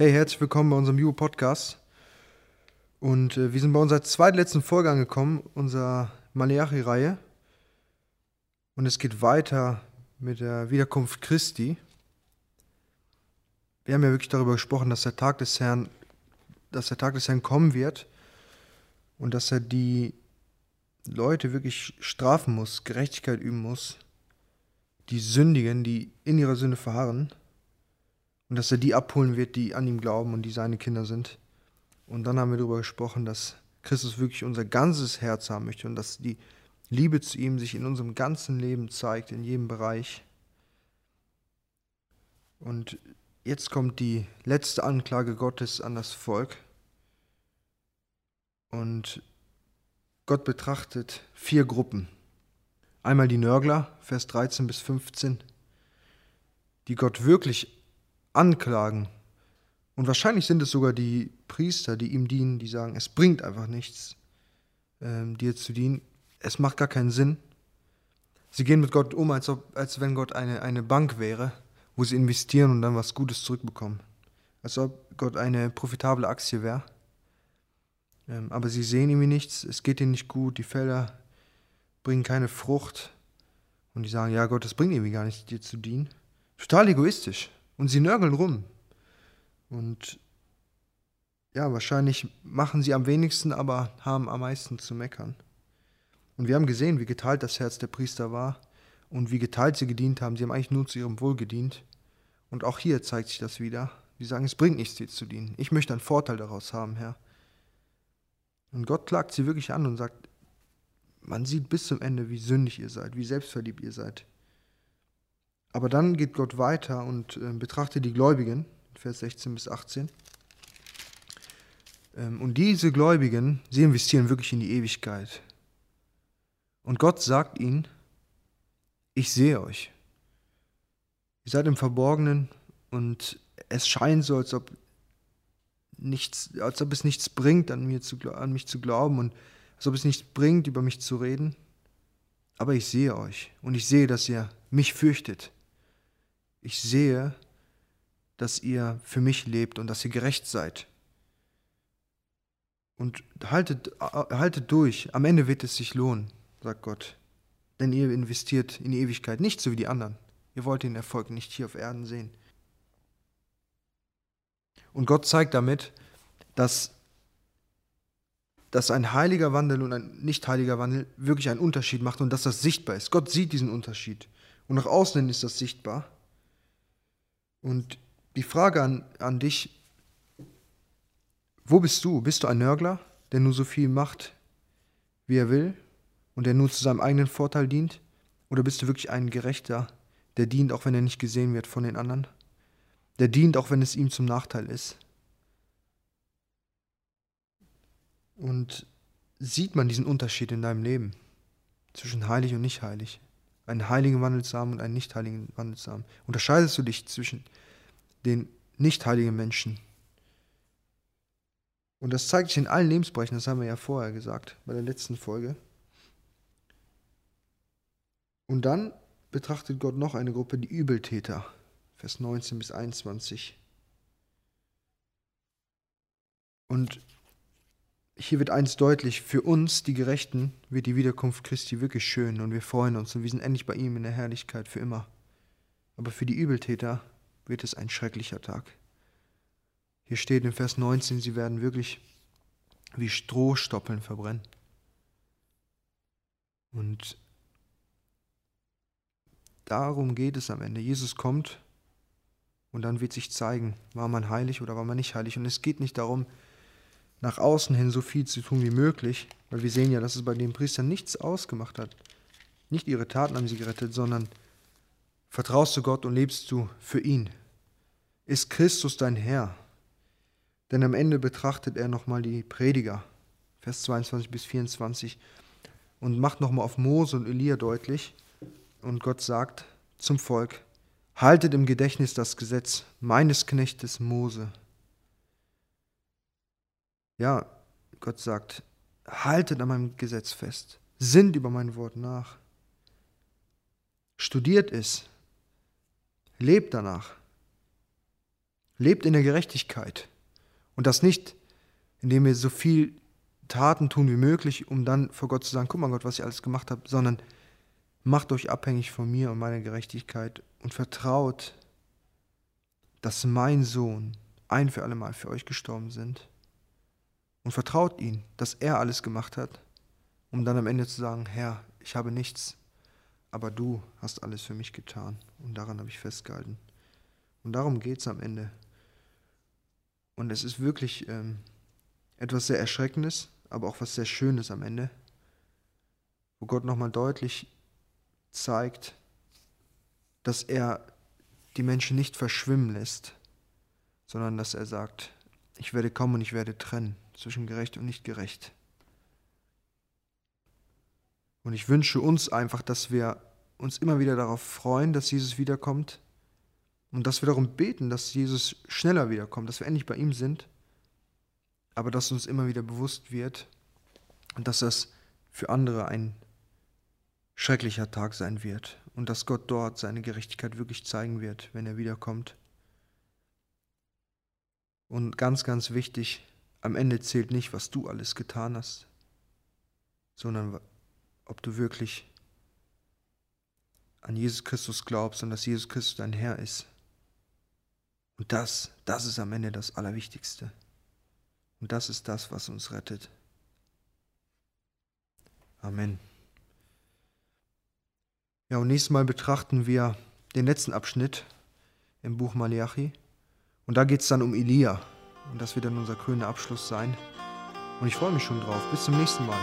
Hey, herzlich willkommen bei unserem Jugo Podcast. Und äh, wir sind bei unserer zweitletzten Folge angekommen, unserer Maleachi-Reihe. Und es geht weiter mit der Wiederkunft Christi. Wir haben ja wirklich darüber gesprochen, dass der Tag des Herrn, dass der Tag des Herrn kommen wird und dass er die Leute wirklich strafen muss, Gerechtigkeit üben muss, die Sündigen, die in ihrer Sünde verharren, und dass er die abholen wird, die an ihm glauben und die seine Kinder sind. Und dann haben wir darüber gesprochen, dass Christus wirklich unser ganzes Herz haben möchte und dass die Liebe zu ihm sich in unserem ganzen Leben zeigt, in jedem Bereich. Und jetzt kommt die letzte Anklage Gottes an das Volk. Und Gott betrachtet vier Gruppen. Einmal die Nörgler, Vers 13 bis 15, die Gott wirklich anklagen. Und wahrscheinlich sind es sogar die Priester, die ihm dienen, die sagen, es bringt einfach nichts, ähm, dir zu dienen. Es macht gar keinen Sinn. Sie gehen mit Gott um, als, ob, als wenn Gott eine, eine Bank wäre, wo sie investieren und dann was Gutes zurückbekommen. Als ob Gott eine profitable Aktie wäre. Ähm, aber sie sehen irgendwie nichts, es geht ihnen nicht gut, die Felder bringen keine Frucht. Und die sagen, ja Gott, das bringt irgendwie gar nichts, dir zu dienen. Total egoistisch. Und sie nörgeln rum. Und ja, wahrscheinlich machen sie am wenigsten, aber haben am meisten zu meckern. Und wir haben gesehen, wie geteilt das Herz der Priester war und wie geteilt sie gedient haben. Sie haben eigentlich nur zu ihrem Wohl gedient. Und auch hier zeigt sich das wieder. Sie sagen, es bringt nichts, dir zu dienen. Ich möchte einen Vorteil daraus haben, Herr. Und Gott klagt sie wirklich an und sagt, man sieht bis zum Ende, wie sündig ihr seid, wie selbstverliebt ihr seid. Aber dann geht Gott weiter und äh, betrachtet die Gläubigen, Vers 16 bis 18. Ähm, und diese Gläubigen, sie investieren wirklich in die Ewigkeit. Und Gott sagt ihnen, ich sehe euch. Ihr seid im Verborgenen und es scheint so, als ob nichts, als ob es nichts bringt, an, mir zu, an mich zu glauben und als ob es nichts bringt, über mich zu reden. Aber ich sehe euch und ich sehe, dass ihr mich fürchtet. Ich sehe, dass ihr für mich lebt und dass ihr gerecht seid. Und haltet, haltet durch, am Ende wird es sich lohnen, sagt Gott. Denn ihr investiert in die Ewigkeit, nicht so wie die anderen. Ihr wollt den Erfolg nicht hier auf Erden sehen. Und Gott zeigt damit, dass, dass ein heiliger Wandel und ein nicht heiliger Wandel wirklich einen Unterschied macht und dass das sichtbar ist. Gott sieht diesen Unterschied. Und nach außen ist das sichtbar. Und die Frage an, an dich, wo bist du? Bist du ein Nörgler, der nur so viel macht, wie er will und der nur zu seinem eigenen Vorteil dient? Oder bist du wirklich ein Gerechter, der dient, auch wenn er nicht gesehen wird von den anderen? Der dient, auch wenn es ihm zum Nachteil ist. Und sieht man diesen Unterschied in deinem Leben zwischen heilig und nicht heilig? Einen heiligen Wandel zu haben und einen nicht heiligen Wandel zu haben. Unterscheidest du dich zwischen den nicht heiligen Menschen? Und das zeigt sich in allen Lebensbereichen, das haben wir ja vorher gesagt, bei der letzten Folge. Und dann betrachtet Gott noch eine Gruppe, die Übeltäter. Vers 19 bis 21. Und hier wird eins deutlich, für uns, die Gerechten, wird die Wiederkunft Christi wirklich schön und wir freuen uns und wir sind endlich bei ihm in der Herrlichkeit für immer. Aber für die Übeltäter wird es ein schrecklicher Tag. Hier steht in Vers 19, sie werden wirklich wie Strohstoppeln verbrennen. Und darum geht es am Ende. Jesus kommt und dann wird sich zeigen, war man heilig oder war man nicht heilig. Und es geht nicht darum, nach außen hin so viel zu tun wie möglich, weil wir sehen ja, dass es bei den Priestern nichts ausgemacht hat. Nicht ihre Taten haben sie gerettet, sondern vertraust du Gott und lebst du für ihn. Ist Christus dein Herr? Denn am Ende betrachtet er nochmal die Prediger, Vers 22 bis 24, und macht nochmal auf Mose und Elia deutlich. Und Gott sagt zum Volk, Haltet im Gedächtnis das Gesetz meines Knechtes Mose. Ja, Gott sagt, haltet an meinem Gesetz fest, sinnt über mein Wort nach, studiert es, lebt danach, Lebt in der Gerechtigkeit. Und das nicht, indem wir so viel Taten tun wie möglich, um dann vor Gott zu sagen, guck mal Gott, was ich alles gemacht habe, sondern macht euch abhängig von mir und meiner Gerechtigkeit und vertraut, dass mein Sohn ein für alle Mal für euch gestorben sind. Und vertraut ihn, dass er alles gemacht hat, um dann am Ende zu sagen, Herr, ich habe nichts, aber du hast alles für mich getan. Und daran habe ich festgehalten. Und darum geht es am Ende. Und es ist wirklich ähm, etwas sehr Erschreckendes, aber auch was sehr Schönes am Ende, wo Gott nochmal deutlich zeigt, dass er die Menschen nicht verschwimmen lässt, sondern dass er sagt, ich werde kommen und ich werde trennen zwischen gerecht und nicht gerecht. Und ich wünsche uns einfach, dass wir uns immer wieder darauf freuen, dass Jesus wiederkommt und dass wir darum beten, dass Jesus schneller wiederkommt, dass wir endlich bei ihm sind, aber dass uns immer wieder bewusst wird und dass das für andere ein schrecklicher Tag sein wird und dass Gott dort seine Gerechtigkeit wirklich zeigen wird, wenn er wiederkommt. Und ganz, ganz wichtig, am Ende zählt nicht, was du alles getan hast, sondern ob du wirklich an Jesus Christus glaubst und dass Jesus Christus dein Herr ist. Und das, das ist am Ende das Allerwichtigste. Und das ist das, was uns rettet. Amen. Ja, und nächstes Mal betrachten wir den letzten Abschnitt im Buch Malachi. Und da geht es dann um Elia. Und das wird dann unser grüner Abschluss sein. Und ich freue mich schon drauf. Bis zum nächsten Mal.